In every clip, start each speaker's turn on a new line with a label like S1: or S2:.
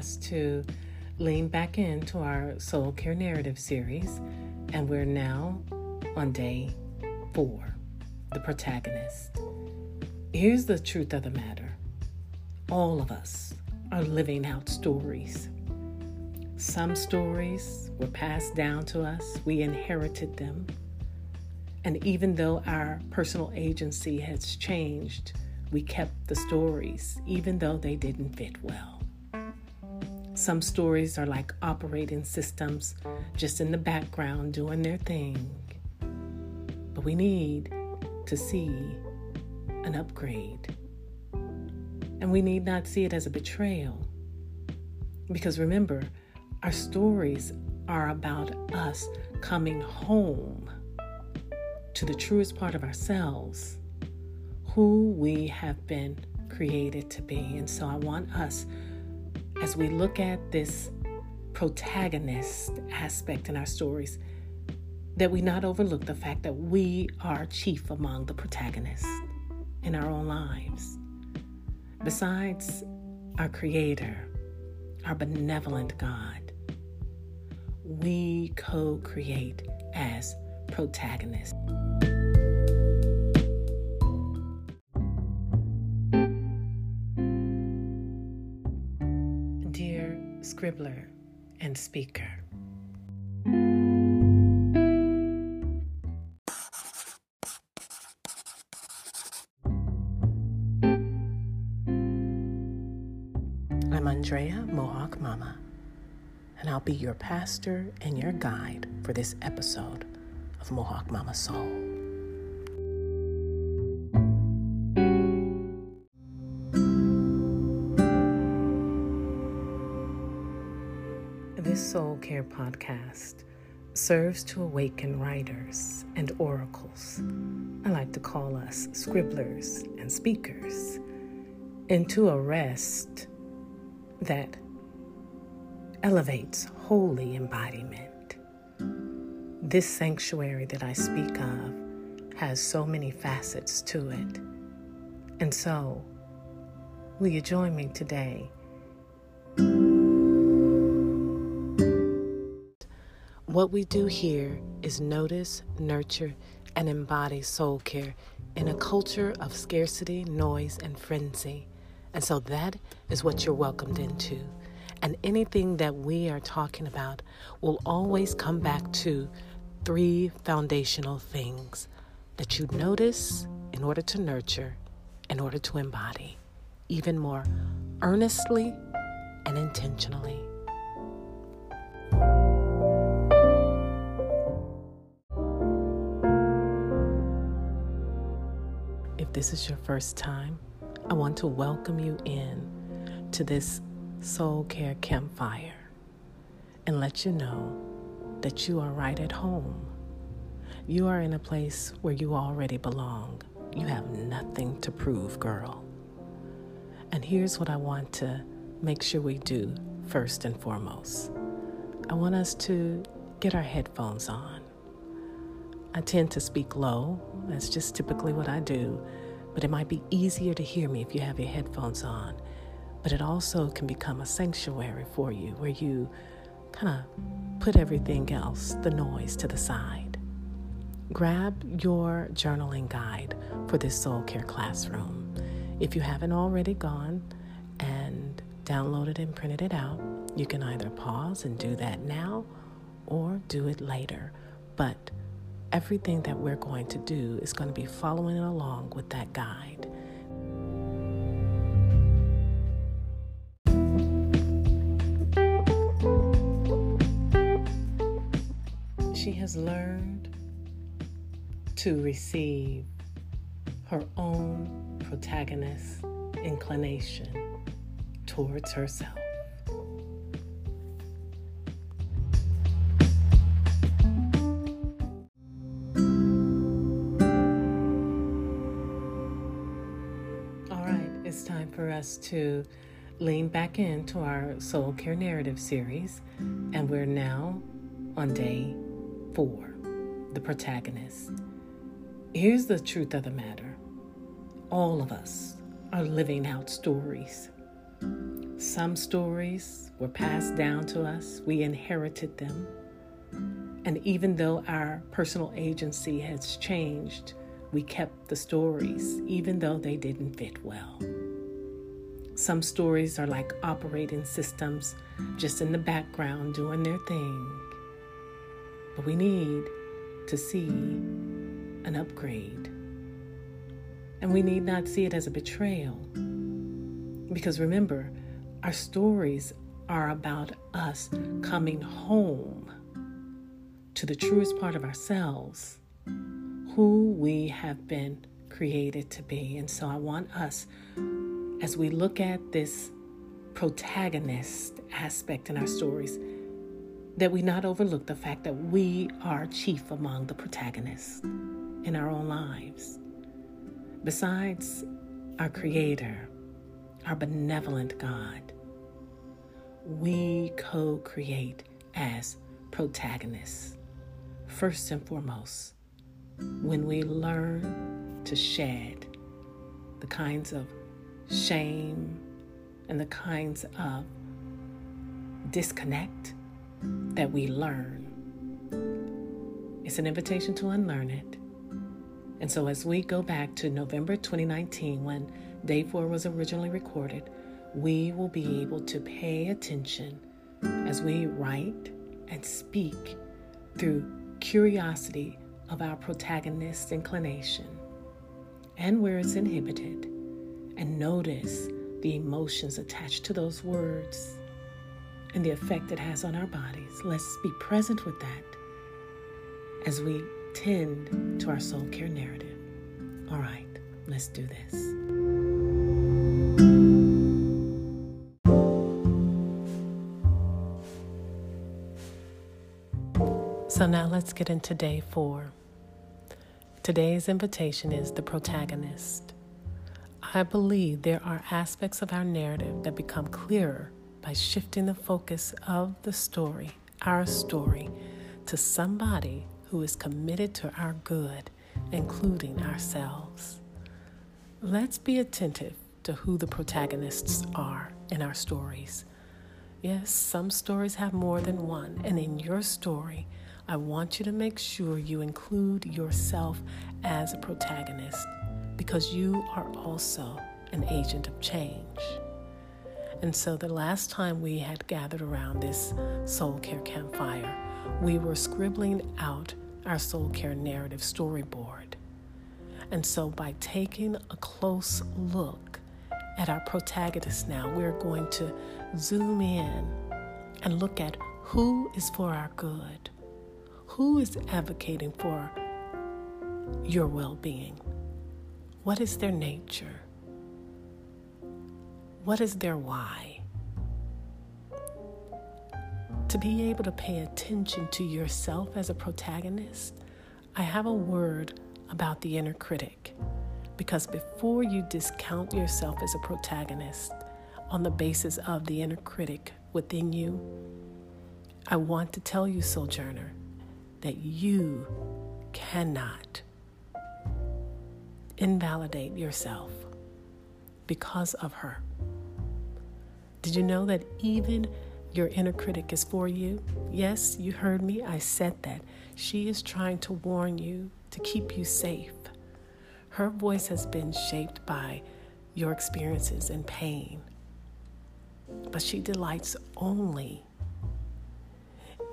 S1: us to lean back into our Soul Care Narrative series, and we're now on day four the protagonist. Here's the truth of the matter all of us are living out stories. Some stories were passed down to us, we inherited them. And even though our personal agency has changed, we kept the stories, even though they didn't fit well. Some stories are like operating systems just in the background doing their thing. But we need to see an upgrade. And we need not see it as a betrayal. Because remember, our stories are about us coming home to the truest part of ourselves, who we have been created to be. And so I want us, as we look at this protagonist aspect in our stories, that we not overlook the fact that we are chief among the protagonists in our own lives. Besides our Creator, our benevolent God, we co create as protagonists. Scribbler and speaker, I'm Andrea Mohawk Mama and I'll be your pastor and your guide for this episode of Mohawk Mama Soul. Care podcast serves to awaken writers and oracles. I like to call us scribblers and speakers into a rest that elevates holy embodiment. This sanctuary that I speak of has so many facets to it. And so, will you join me today? What we do here is notice, nurture, and embody soul care in a culture of scarcity, noise, and frenzy. And so that is what you're welcomed into. And anything that we are talking about will always come back to three foundational things that you notice in order to nurture, in order to embody, even more earnestly and intentionally. This is your first time, I want to welcome you in to this soul care campfire and let you know that you are right at home. You are in a place where you already belong. You have nothing to prove, girl. And here's what I want to make sure we do first and foremost I want us to get our headphones on. I tend to speak low, that's just typically what I do, but it might be easier to hear me if you have your headphones on but it also can become a sanctuary for you where you kind of put everything else, the noise, to the side. Grab your journaling guide for this soul care classroom. If you haven't already gone and downloaded and printed it out, you can either pause and do that now or do it later. But everything that we're going to do is going to be following along with that guide. she has learned to receive her own protagonist inclination towards herself. Us to lean back into our soul care narrative series, and we're now on day four, the protagonist. Here's the truth of the matter all of us are living out stories. Some stories were passed down to us, we inherited them. And even though our personal agency has changed, we kept the stories, even though they didn't fit well. Some stories are like operating systems just in the background doing their thing. But we need to see an upgrade. And we need not see it as a betrayal. Because remember, our stories are about us coming home to the truest part of ourselves, who we have been created to be. And so I want us as we look at this protagonist aspect in our stories, that we not overlook the fact that we are chief among the protagonists in our own lives. Besides our Creator, our benevolent God, we co create as protagonists. First and foremost, when we learn to shed the kinds of shame, and the kinds of disconnect that we learn. It's an invitation to unlearn it. And so, as we go back to November 2019, when Day 4 was originally recorded, we will be able to pay attention as we write and speak through curiosity of our protagonist's inclination and where it's inhibited notice the emotions attached to those words and the effect it has on our bodies. Let's be present with that as we tend to our soul care narrative. All right, let's do this. So now let's get into day four. Today's invitation is the protagonist. I believe there are aspects of our narrative that become clearer by shifting the focus of the story, our story, to somebody who is committed to our good, including ourselves. Let's be attentive to who the protagonists are in our stories. Yes, some stories have more than one, and in your story, I want you to make sure you include yourself as a protagonist because you are also an agent of change. And so, the last time we had gathered around this soul care campfire, we were scribbling out our soul care narrative storyboard. And so, by taking a close look at our protagonist now, we're going to zoom in and look at who is for our good, who is advocating for your well being. What is their nature? What is their why? To be able to pay attention to yourself as a protagonist, I have a word about the inner critic. Because before you discount yourself as a protagonist on the basis of the inner critic within you, I want to tell you, Sojourner, that you cannot invalidate yourself because of her. Did you know that even your inner critic is for you? Yes, you heard me. I said that. She is trying to warn you to keep you safe. Her voice has been shaped by your experiences and pain, but she delights only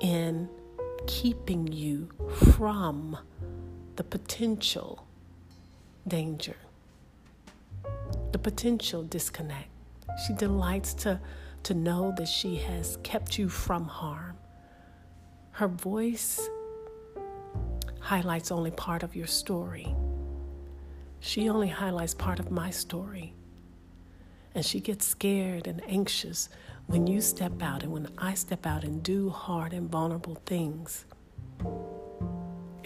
S1: in keeping you from the potential danger, the potential disconnect. She delights to, to know that she has kept you from harm. Her voice highlights only part of your story. She only highlights part of my story. And she gets scared and anxious when you step out and when I step out and do hard and vulnerable things.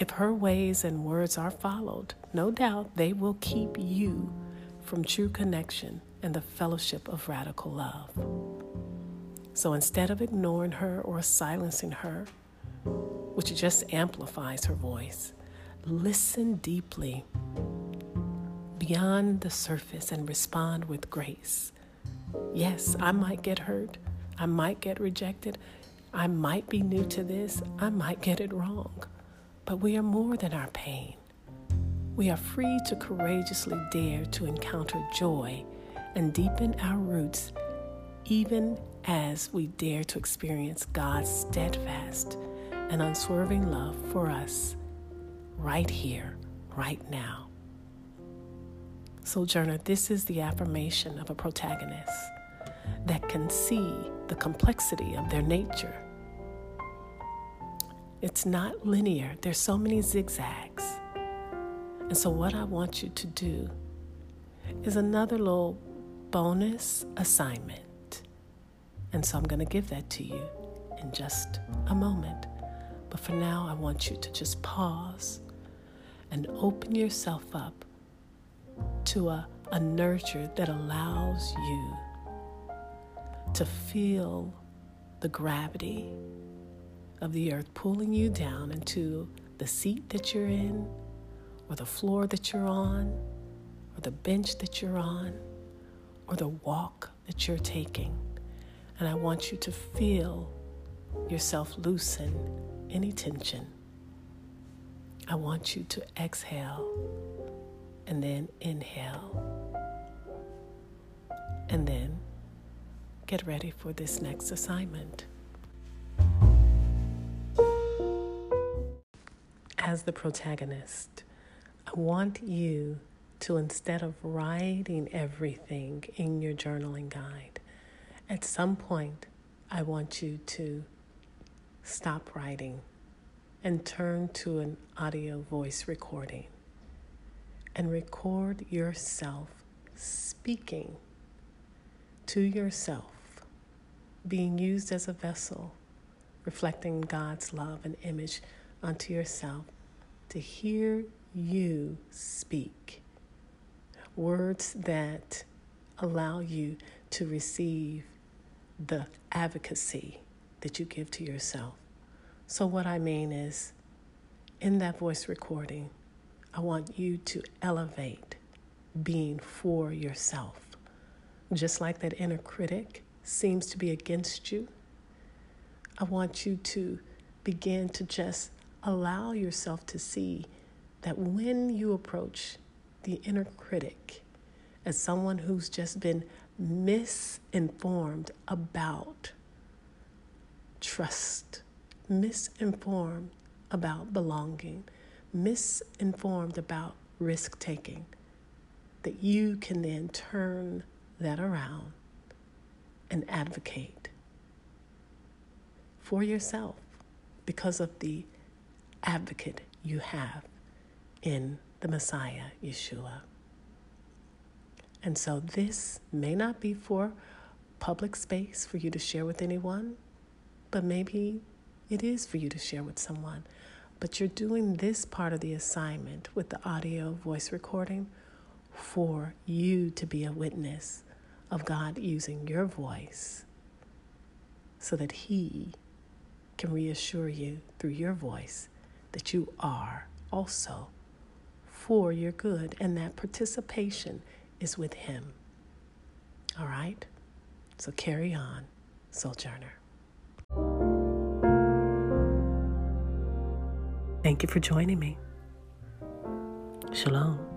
S1: If her ways and words are followed, no doubt they will keep you from true connection and the fellowship of radical love. So instead of ignoring her or silencing her, which just amplifies her voice, listen deeply beyond the surface and respond with grace Yes, I might get hurt. I might get rejected. I might be new to this. I might get it wrong. But we are more than our pain. We are free to courageously dare to encounter joy and deepen our roots, even as we dare to experience God's steadfast and unswerving love for us right here, right now. Sojourner, this is the affirmation of a protagonist that can see the complexity of their nature. It's not linear, there's so many zigzags. And so, what I want you to do is another little bonus assignment. And so, I'm going to give that to you in just a moment. But for now, I want you to just pause and open yourself up to a, a nurture that allows you to feel the gravity of the earth pulling you down into the seat that you're in, or the floor that you're on, or the bench that you're on, or the walk that you're taking. And I want you to feel yourself loosen any tension. I want you to exhale and then inhale. And then get ready for this next assignment. As the protagonist, I want you to, instead of writing everything in your journaling guide, at some point, I want you to stop writing and turn to an audio voice recording and record yourself speaking to yourself, being used as a vessel, reflecting God's love and image onto yourself to hear you speak. Words that allow you to receive the advocacy that you give to yourself. So, what I mean is, in that voice recording, I want you to elevate being for yourself. Just like that inner critic seems to be against you, I want you to begin to just allow yourself to see that when you approach the inner critic as someone who's just been misinformed about trust, misinformed about belonging, misinformed about risk taking, that you can then turn that around and advocate for yourself because of the advocate you have in the Messiah, Yeshua. And so this may not be for public space for you to share with anyone, but maybe it is for you to share with someone. But you're doing this part of the assignment with the audio voice recording for you to be a witness of God using your voice so that He can reassure you through your voice that you are also for your good and that participation is with Him. All right? So carry on, Sojourner. Thank you for joining me. Shalom.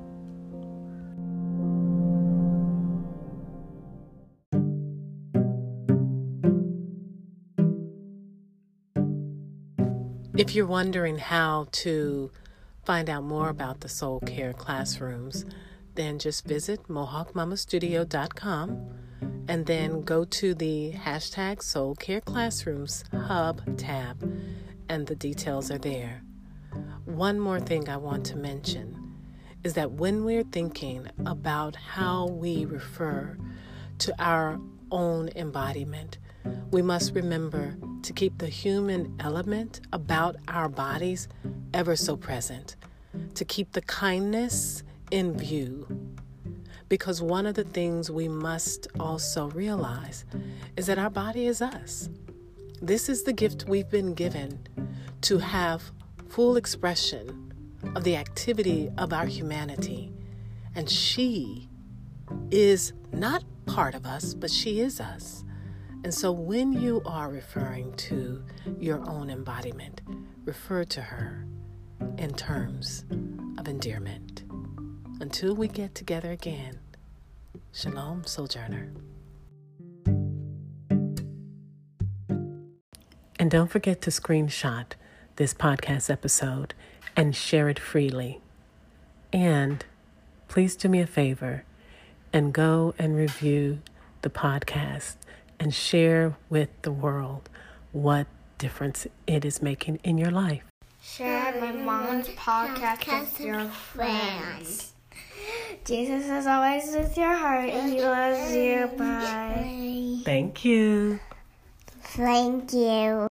S1: If you're wondering how to find out more about the Soul Care classrooms, then just visit mohawkmamastudio.com and then go to the hashtag Soul Care Classrooms Hub tab, and the details are there. One more thing I want to mention is that when we're thinking about how we refer to our own embodiment, we must remember to keep the human element about our bodies ever so present, to keep the kindness in view. Because one of the things we must also realize is that our body is us. This is the gift we've been given to have full expression of the activity of our humanity. And she is not part of us, but she is us. And so when you are referring to your own embodiment, refer to her in terms of endearment. Until we get together again, Shalom, Sojourner. And don't forget to screenshot this podcast episode and share it freely. And please do me a favor and go and review the podcast and share with the world what difference it is making in your life.
S2: Share my mom's podcast with your friends. Jesus is always with your heart and he loves you. Bye.
S1: Thank you.
S2: Thank you.